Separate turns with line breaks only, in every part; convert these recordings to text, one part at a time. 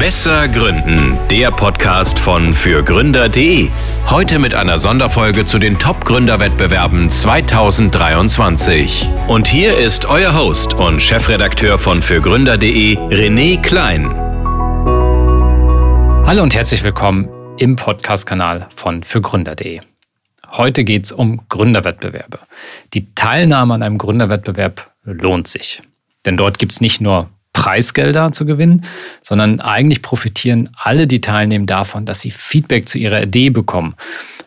Besser Gründen, der Podcast von fürgründer.de. Heute mit einer Sonderfolge zu den Top-Gründerwettbewerben 2023. Und hier ist euer Host und Chefredakteur von fürgründer.de, René Klein.
Hallo und herzlich willkommen im Podcast-Kanal von fürgründer.de. Heute geht es um Gründerwettbewerbe. Die Teilnahme an einem Gründerwettbewerb lohnt sich. Denn dort gibt es nicht nur Preisgelder zu gewinnen, sondern eigentlich profitieren alle, die teilnehmen, davon, dass sie Feedback zu ihrer Idee bekommen,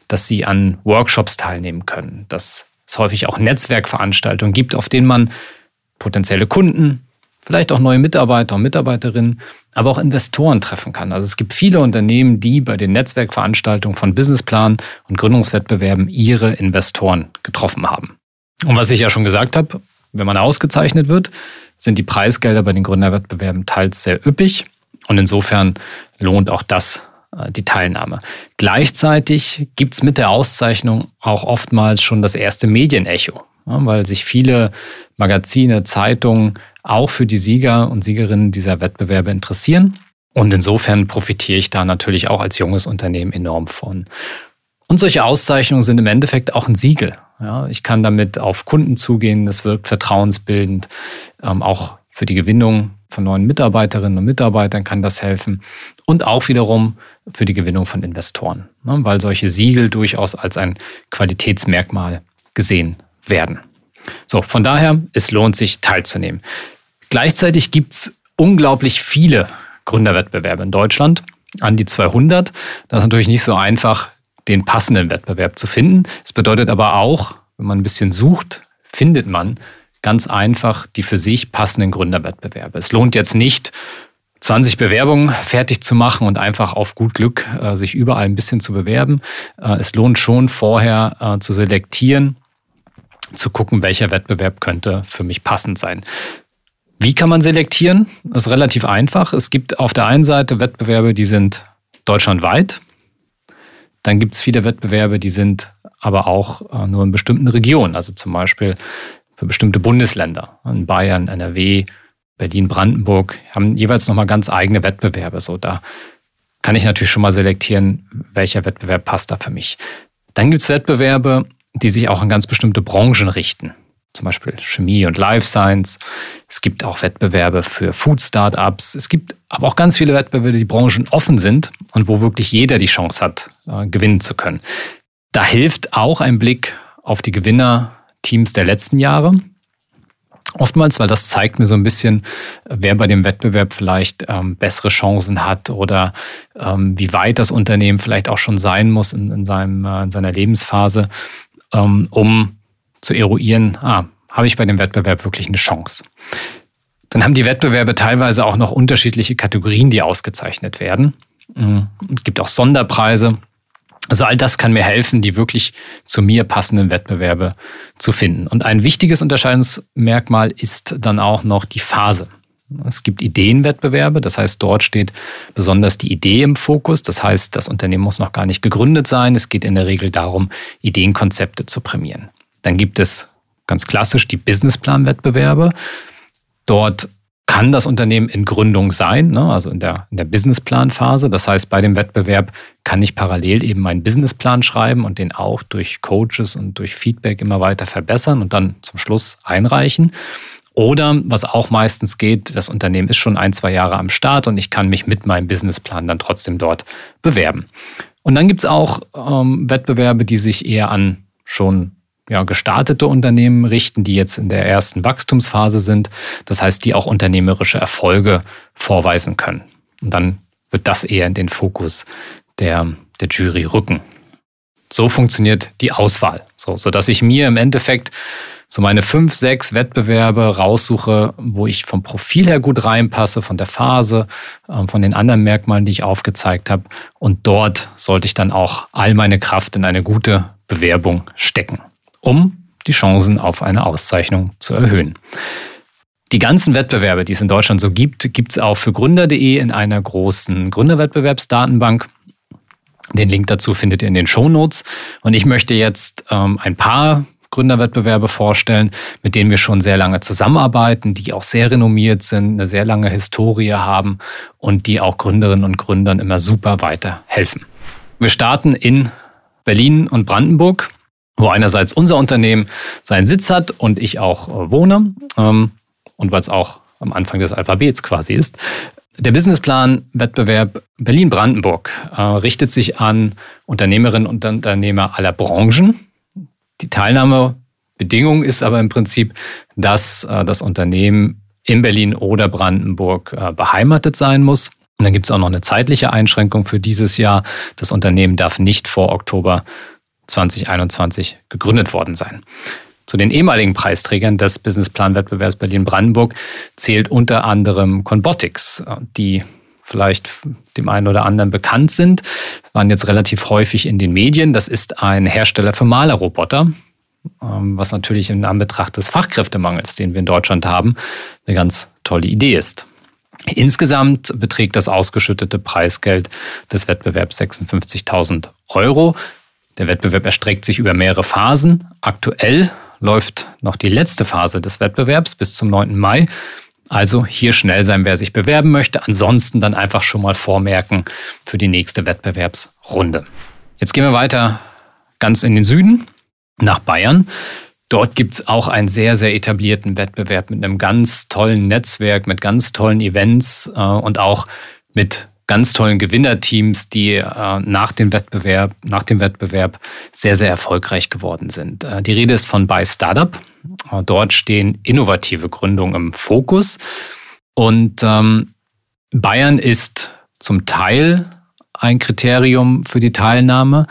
dass sie an Workshops teilnehmen können, dass es häufig auch Netzwerkveranstaltungen gibt, auf denen man potenzielle Kunden, vielleicht auch neue Mitarbeiter und Mitarbeiterinnen, aber auch Investoren treffen kann. Also es gibt viele Unternehmen, die bei den Netzwerkveranstaltungen von Businessplan und Gründungswettbewerben ihre Investoren getroffen haben. Und was ich ja schon gesagt habe, wenn man ausgezeichnet wird, sind die Preisgelder bei den Gründerwettbewerben teils sehr üppig und insofern lohnt auch das äh, die Teilnahme. Gleichzeitig gibt es mit der Auszeichnung auch oftmals schon das erste Medienecho, weil sich viele Magazine, Zeitungen auch für die Sieger und Siegerinnen dieser Wettbewerbe interessieren. Und insofern profitiere ich da natürlich auch als junges Unternehmen enorm von. Und solche Auszeichnungen sind im Endeffekt auch ein Siegel. Ja, ich kann damit auf Kunden zugehen, das wirkt vertrauensbildend. Ähm, auch für die Gewinnung von neuen Mitarbeiterinnen und Mitarbeitern kann das helfen. Und auch wiederum für die Gewinnung von Investoren, ne, weil solche Siegel durchaus als ein Qualitätsmerkmal gesehen werden. So, von daher, es lohnt sich teilzunehmen. Gleichzeitig gibt es unglaublich viele Gründerwettbewerbe in Deutschland, an die 200. Das ist natürlich nicht so einfach, den passenden Wettbewerb zu finden. Es bedeutet aber auch, wenn man ein bisschen sucht, findet man ganz einfach die für sich passenden Gründerwettbewerbe. Es lohnt jetzt nicht, 20 Bewerbungen fertig zu machen und einfach auf gut Glück äh, sich überall ein bisschen zu bewerben. Äh, es lohnt schon vorher äh, zu selektieren, zu gucken, welcher Wettbewerb könnte für mich passend sein. Wie kann man selektieren? Das ist relativ einfach. Es gibt auf der einen Seite Wettbewerbe, die sind deutschlandweit. Dann gibt es viele Wettbewerbe, die sind aber auch äh, nur in bestimmten Regionen, also zum Beispiel für bestimmte Bundesländer. In Bayern, NRW, Berlin, Brandenburg haben jeweils nochmal ganz eigene Wettbewerbe. So, da kann ich natürlich schon mal selektieren, welcher Wettbewerb passt da für mich. Dann gibt es Wettbewerbe, die sich auch an ganz bestimmte Branchen richten zum Beispiel Chemie und Life Science. Es gibt auch Wettbewerbe für Food Startups. Es gibt aber auch ganz viele Wettbewerbe, die branchen offen sind und wo wirklich jeder die Chance hat, äh, gewinnen zu können. Da hilft auch ein Blick auf die Gewinnerteams der letzten Jahre. Oftmals, weil das zeigt mir so ein bisschen, wer bei dem Wettbewerb vielleicht ähm, bessere Chancen hat oder ähm, wie weit das Unternehmen vielleicht auch schon sein muss in, in, seinem, äh, in seiner Lebensphase, ähm, um zu eruieren, ah, habe ich bei dem Wettbewerb wirklich eine Chance. Dann haben die Wettbewerbe teilweise auch noch unterschiedliche Kategorien, die ausgezeichnet werden. Es gibt auch Sonderpreise. Also all das kann mir helfen, die wirklich zu mir passenden Wettbewerbe zu finden. Und ein wichtiges Unterscheidungsmerkmal ist dann auch noch die Phase. Es gibt Ideenwettbewerbe, das heißt, dort steht besonders die Idee im Fokus. Das heißt, das Unternehmen muss noch gar nicht gegründet sein. Es geht in der Regel darum, Ideenkonzepte zu prämieren. Dann gibt es ganz klassisch die Businessplan-Wettbewerbe. Dort kann das Unternehmen in Gründung sein, ne? also in der, in der Businessplan-Phase. Das heißt, bei dem Wettbewerb kann ich parallel eben meinen Businessplan schreiben und den auch durch Coaches und durch Feedback immer weiter verbessern und dann zum Schluss einreichen. Oder was auch meistens geht, das Unternehmen ist schon ein, zwei Jahre am Start und ich kann mich mit meinem Businessplan dann trotzdem dort bewerben. Und dann gibt es auch ähm, Wettbewerbe, die sich eher an schon ja, gestartete Unternehmen richten, die jetzt in der ersten Wachstumsphase sind. Das heißt, die auch unternehmerische Erfolge vorweisen können. Und dann wird das eher in den Fokus der, der Jury rücken. So funktioniert die Auswahl, so, sodass ich mir im Endeffekt so meine fünf, sechs Wettbewerbe raussuche, wo ich vom Profil her gut reinpasse, von der Phase, ähm, von den anderen Merkmalen, die ich aufgezeigt habe. Und dort sollte ich dann auch all meine Kraft in eine gute Bewerbung stecken um die Chancen auf eine Auszeichnung zu erhöhen. Die ganzen Wettbewerbe, die es in Deutschland so gibt, gibt es auch für Gründer.de in einer großen Gründerwettbewerbsdatenbank. Den Link dazu findet ihr in den Show Notes. Und ich möchte jetzt ähm, ein paar Gründerwettbewerbe vorstellen, mit denen wir schon sehr lange zusammenarbeiten, die auch sehr renommiert sind, eine sehr lange Historie haben und die auch Gründerinnen und Gründern immer super weiterhelfen. Wir starten in Berlin und Brandenburg, wo einerseits unser Unternehmen seinen Sitz hat und ich auch äh, wohne ähm, und weil es auch am Anfang des Alphabets quasi ist. Der Businessplan-Wettbewerb Berlin-Brandenburg äh, richtet sich an Unternehmerinnen und Unternehmer aller Branchen. Die Teilnahmebedingung ist aber im Prinzip, dass äh, das Unternehmen in Berlin oder Brandenburg äh, beheimatet sein muss. Und dann gibt es auch noch eine zeitliche Einschränkung für dieses Jahr. Das Unternehmen darf nicht vor Oktober 2021 gegründet worden sein. Zu den ehemaligen Preisträgern des Businessplan-Wettbewerbs Berlin-Brandenburg zählt unter anderem Conbotics, die vielleicht dem einen oder anderen bekannt sind, waren jetzt relativ häufig in den Medien. Das ist ein Hersteller für Malerroboter, ähm, was natürlich in Anbetracht des Fachkräftemangels, den wir in Deutschland haben, eine ganz tolle Idee ist. Insgesamt beträgt das ausgeschüttete Preisgeld des Wettbewerbs 56.000 Euro. Der Wettbewerb erstreckt sich über mehrere Phasen. Aktuell läuft noch die letzte Phase des Wettbewerbs bis zum 9. Mai. Also hier schnell sein, wer sich bewerben möchte. Ansonsten dann einfach schon mal vormerken für die nächste Wettbewerbsrunde. Jetzt gehen wir weiter ganz in den Süden nach Bayern. Dort gibt es auch einen sehr, sehr etablierten Wettbewerb mit einem ganz tollen Netzwerk, mit ganz tollen Events äh, und auch mit ganz tollen Gewinnerteams, die äh, nach, dem Wettbewerb, nach dem Wettbewerb sehr, sehr erfolgreich geworden sind. Äh, die Rede ist von Buy Startup. Äh, dort stehen innovative Gründungen im Fokus. Und ähm, Bayern ist zum Teil ein Kriterium für die Teilnahme.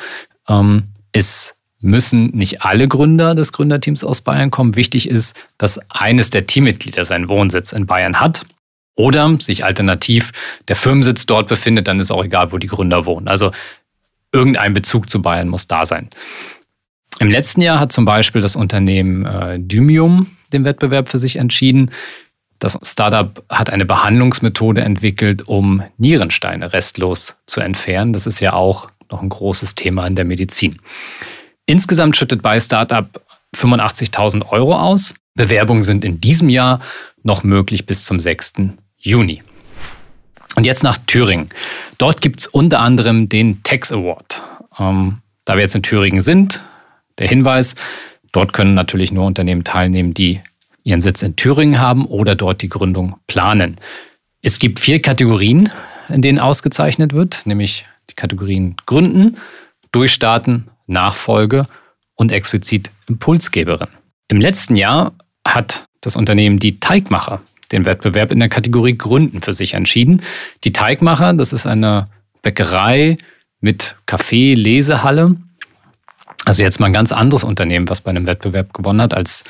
Ähm, es müssen nicht alle Gründer des Gründerteams aus Bayern kommen. Wichtig ist, dass eines der Teammitglieder seinen Wohnsitz in Bayern hat oder sich alternativ der Firmensitz dort befindet, dann ist auch egal, wo die Gründer wohnen. Also irgendein Bezug zu Bayern muss da sein. Im letzten Jahr hat zum Beispiel das Unternehmen äh, Dymium den Wettbewerb für sich entschieden. Das Startup hat eine Behandlungsmethode entwickelt, um Nierensteine restlos zu entfernen. Das ist ja auch noch ein großes Thema in der Medizin. Insgesamt schüttet bei Startup 85.000 Euro aus. Bewerbungen sind in diesem Jahr noch möglich bis zum 6. Juni. Und jetzt nach Thüringen. Dort gibt es unter anderem den Tax Award. Ähm, da wir jetzt in Thüringen sind, der Hinweis, dort können natürlich nur Unternehmen teilnehmen, die ihren Sitz in Thüringen haben oder dort die Gründung planen. Es gibt vier Kategorien, in denen ausgezeichnet wird, nämlich die Kategorien Gründen, Durchstarten, Nachfolge und explizit Impulsgeberin. Im letzten Jahr hat das Unternehmen Die Teigmacher den Wettbewerb in der Kategorie Gründen für sich entschieden. Die Teigmacher, das ist eine Bäckerei mit Café, Lesehalle. Also jetzt mal ein ganz anderes Unternehmen, was bei einem Wettbewerb gewonnen hat, als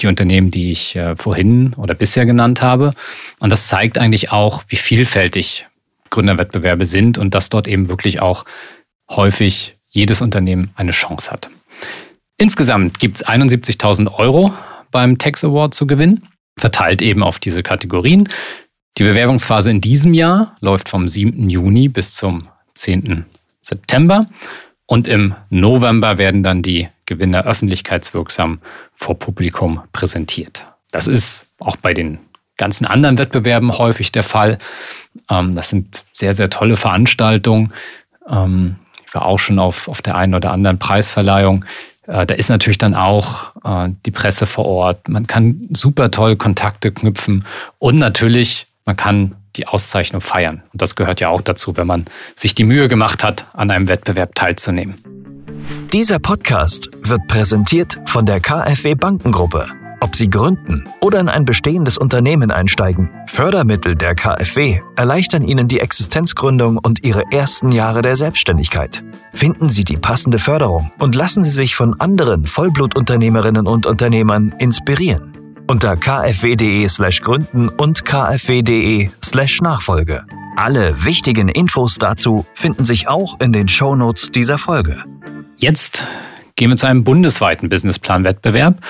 die Unternehmen, die ich äh, vorhin oder bisher genannt habe. Und das zeigt eigentlich auch, wie vielfältig Gründerwettbewerbe sind und dass dort eben wirklich auch häufig jedes Unternehmen eine Chance hat. Insgesamt gibt es 71.000 Euro beim Tax Award zu gewinnen, verteilt eben auf diese Kategorien. Die Bewerbungsphase in diesem Jahr läuft vom 7. Juni bis zum 10. September und im November werden dann die Gewinner öffentlichkeitswirksam vor Publikum präsentiert. Das ist auch bei den ganzen anderen Wettbewerben häufig der Fall. Ähm, das sind sehr, sehr tolle Veranstaltungen. Ähm, ich war auch schon auf, auf der einen oder anderen Preisverleihung. Äh, da ist natürlich dann auch äh, die Presse vor Ort. Man kann super toll Kontakte knüpfen und natürlich, man kann die Auszeichnung feiern. Und das gehört ja auch dazu, wenn man sich die Mühe gemacht hat, an einem Wettbewerb teilzunehmen.
Dieser Podcast wird präsentiert von der KfW Bankengruppe. Ob Sie gründen oder in ein bestehendes Unternehmen einsteigen, Fördermittel der KfW erleichtern Ihnen die Existenzgründung und Ihre ersten Jahre der Selbstständigkeit. Finden Sie die passende Förderung und lassen Sie sich von anderen Vollblutunternehmerinnen und Unternehmern inspirieren. Unter kfw.de/slash gründen und kfw.de/slash Nachfolge. Alle wichtigen Infos dazu finden sich auch in den Shownotes dieser Folge.
Jetzt gehen wir zu einem bundesweiten Businessplan-Wettbewerb.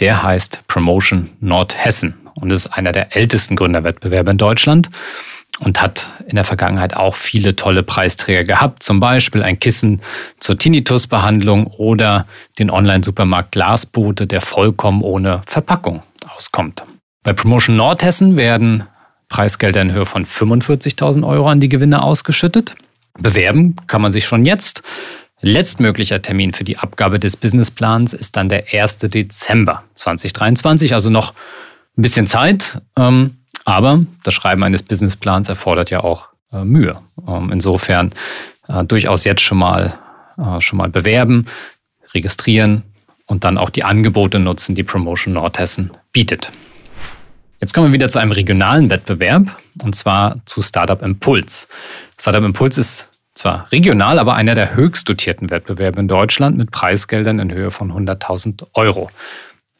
Der heißt Promotion Nordhessen und ist einer der ältesten Gründerwettbewerbe in Deutschland. und hat in der Vergangenheit auch viele tolle Preisträger gehabt, zum Beispiel ein Kissen zur Tinnitusbehandlung oder den Online-Supermarkt Glasbote, der vollkommen ohne Verpackung auskommt. Bei Promotion Nordhessen werden Preisgelder in Höhe von 45.000 Euro an die Gewinner ausgeschüttet. Bewerben kann man sich schon jetzt. Letztmöglicher Termin für die Abgabe des Businessplans ist dann der 1. Dezember 2023, also noch ein bisschen Zeit. Ähm, aber das Schreiben eines Businessplans erfordert ja auch äh, Mühe. Ähm, insofern äh, durchaus jetzt schon mal, äh, schon mal bewerben, registrieren und dann auch die Angebote nutzen, die Promotion Nordhessen bietet. Jetzt kommen wir wieder zu einem regionalen Wettbewerb und zwar zu Startup Impuls. Startup Impuls ist zwar regional, aber einer der höchst dotierten Wettbewerbe in Deutschland mit Preisgeldern in Höhe von 100.000 Euro.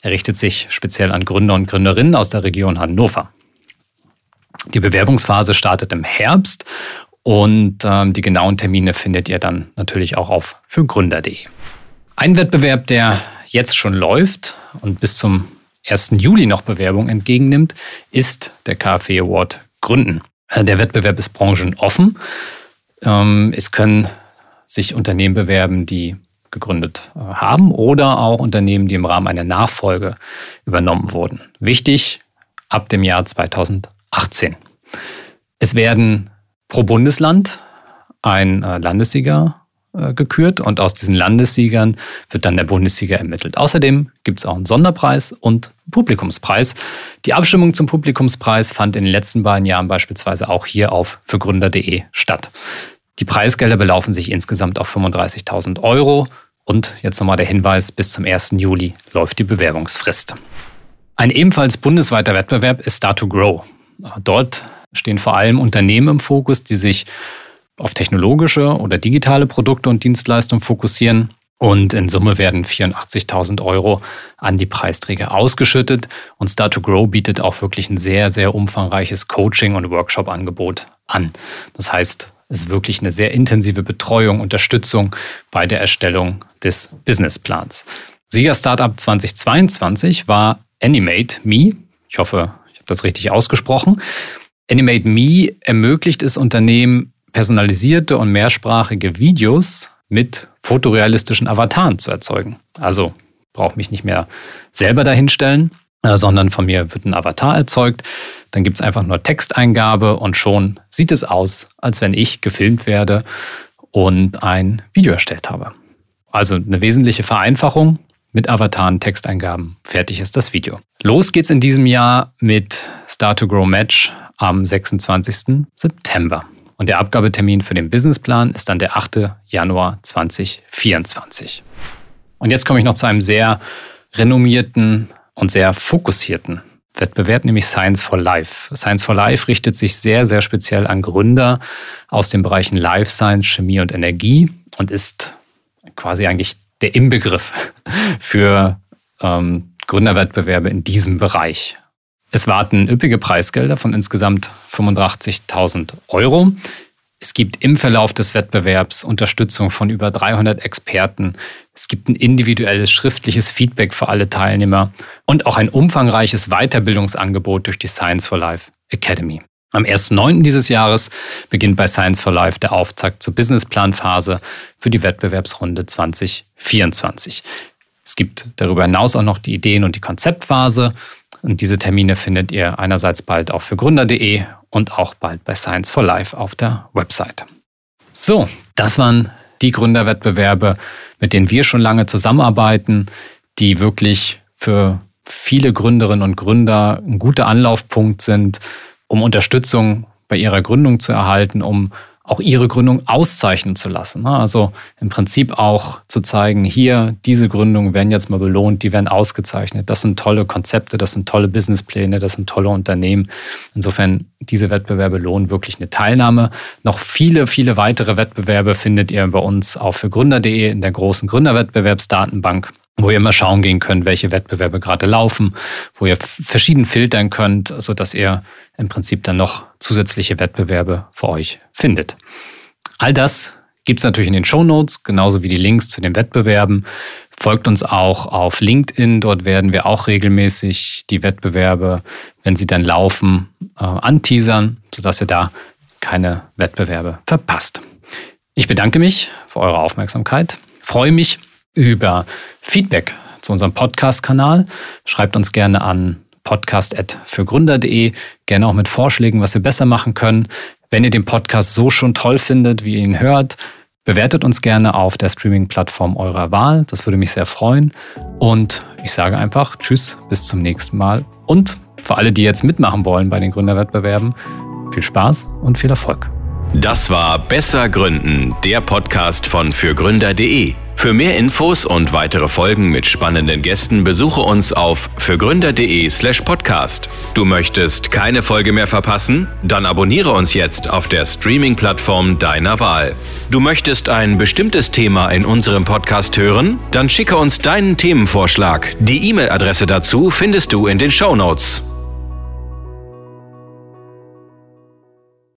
Er richtet sich speziell an Gründer und Gründerinnen aus der Region Hannover. Die Bewerbungsphase startet im Herbst und ähm, die genauen Termine findet ihr dann natürlich auch auf fürgründer.de. Ein Wettbewerb, der jetzt schon läuft und bis zum 1. Juli noch Bewerbung entgegennimmt, ist der KfW Award Gründen. Äh, der Wettbewerb ist branchenoffen. Ähm, es können sich Unternehmen bewerben, die gegründet äh, haben oder auch Unternehmen, die im Rahmen einer Nachfolge übernommen wurden. Wichtig, ab dem Jahr 2018. Es werden pro Bundesland ein äh, Landessieger äh, gekürt und aus diesen Landessiegern wird dann der Bundessieger ermittelt. Außerdem gibt es auch einen Sonderpreis und Publikumspreis. Die Abstimmung zum Publikumspreis fand in den letzten beiden Jahren beispielsweise auch hier auf fürgründer.de statt. Die Preisgelder belaufen sich insgesamt auf 35.000 Euro und jetzt nochmal der Hinweis, bis zum 1. Juli läuft die Bewerbungsfrist. Ein ebenfalls bundesweiter Wettbewerb ist Start to Grow. Dort stehen vor allem Unternehmen im Fokus, die sich auf technologische oder digitale Produkte und Dienstleistungen fokussieren. Und in Summe werden 84.000 Euro an die Preisträger ausgeschüttet. Und Start to Grow bietet auch wirklich ein sehr, sehr umfangreiches Coaching- und Workshop-Angebot an. Das heißt, ist wirklich eine sehr intensive Betreuung, Unterstützung bei der Erstellung des Businessplans. Sieger Startup 2022 war Animate Me. Ich hoffe, ich habe das richtig ausgesprochen. Animate Me ermöglicht es Unternehmen, personalisierte und mehrsprachige Videos mit fotorealistischen Avataren zu erzeugen. Also brauche mich nicht mehr selber dahinstellen, sondern von mir wird ein Avatar erzeugt. Dann gibt es einfach nur Texteingabe und schon sieht es aus, als wenn ich gefilmt werde und ein Video erstellt habe. Also eine wesentliche Vereinfachung mit Avataren, Texteingaben. Fertig ist das Video. Los geht's in diesem Jahr mit Start to Grow Match am 26. September. Und der Abgabetermin für den Businessplan ist dann der 8. Januar 2024. Und jetzt komme ich noch zu einem sehr renommierten und sehr fokussierten Wettbewerb, nämlich Science for Life. Science for Life richtet sich sehr, sehr speziell an Gründer aus den Bereichen Life Science, Chemie und Energie und ist quasi eigentlich der Inbegriff für ähm, Gründerwettbewerbe in diesem Bereich. Es warten üppige Preisgelder von insgesamt 85.000 Euro. Es gibt im Verlauf des Wettbewerbs Unterstützung von über 300 Experten. Es gibt ein individuelles schriftliches Feedback für alle Teilnehmer und auch ein umfangreiches Weiterbildungsangebot durch die Science for Life Academy. Am 1.9. dieses Jahres beginnt bei Science for Life der Auftakt zur Businessplanphase für die Wettbewerbsrunde 2024. Es gibt darüber hinaus auch noch die Ideen- und die Konzeptphase. Und diese Termine findet ihr einerseits bald auch für gründer.de und auch bald bei Science for Life auf der Website. So, das waren die Gründerwettbewerbe, mit denen wir schon lange zusammenarbeiten, die wirklich für viele Gründerinnen und Gründer ein guter Anlaufpunkt sind, um Unterstützung bei ihrer Gründung zu erhalten, um auch ihre Gründung auszeichnen zu lassen. Ne? Also im Prinzip auch zu zeigen, hier, diese Gründungen werden jetzt mal belohnt, die werden ausgezeichnet. Das sind tolle Konzepte, das sind tolle Businesspläne, das sind tolle Unternehmen. Insofern, diese Wettbewerbe lohnen wirklich eine Teilnahme. Noch viele, viele weitere Wettbewerbe findet ihr bei uns auch für gründer.de in der großen Gründerwettbewerbsdatenbank wo ihr immer schauen gehen könnt, welche Wettbewerbe gerade laufen, wo ihr verschieden filtern könnt, sodass ihr im Prinzip dann noch zusätzliche Wettbewerbe für euch findet. All das Gibt es natürlich in den Show Notes, genauso wie die Links zu den Wettbewerben. Folgt uns auch auf LinkedIn. Dort werden wir auch regelmäßig die Wettbewerbe, wenn sie dann laufen, äh, anteasern, sodass ihr da keine Wettbewerbe verpasst. Ich bedanke mich für eure Aufmerksamkeit. Freue mich über Feedback zu unserem Podcast-Kanal. Schreibt uns gerne an podcast.fürgründer.de, gerne auch mit Vorschlägen, was wir besser machen können. Wenn ihr den Podcast so schon toll findet, wie ihr ihn hört, bewertet uns gerne auf der Streaming-Plattform eurer Wahl. Das würde mich sehr freuen. Und ich sage einfach Tschüss, bis zum nächsten Mal. Und für alle, die jetzt mitmachen wollen bei den Gründerwettbewerben, viel Spaß und viel Erfolg.
Das war Besser Gründen, der Podcast von fürgründer.de. Für mehr Infos und weitere Folgen mit spannenden Gästen besuche uns auf fürgründer.de/slash podcast. Du möchtest keine Folge mehr verpassen? Dann abonniere uns jetzt auf der Streaming-Plattform deiner Wahl. Du möchtest ein bestimmtes Thema in unserem Podcast hören? Dann schicke uns deinen Themenvorschlag. Die E-Mail-Adresse dazu findest du in den Show Notes.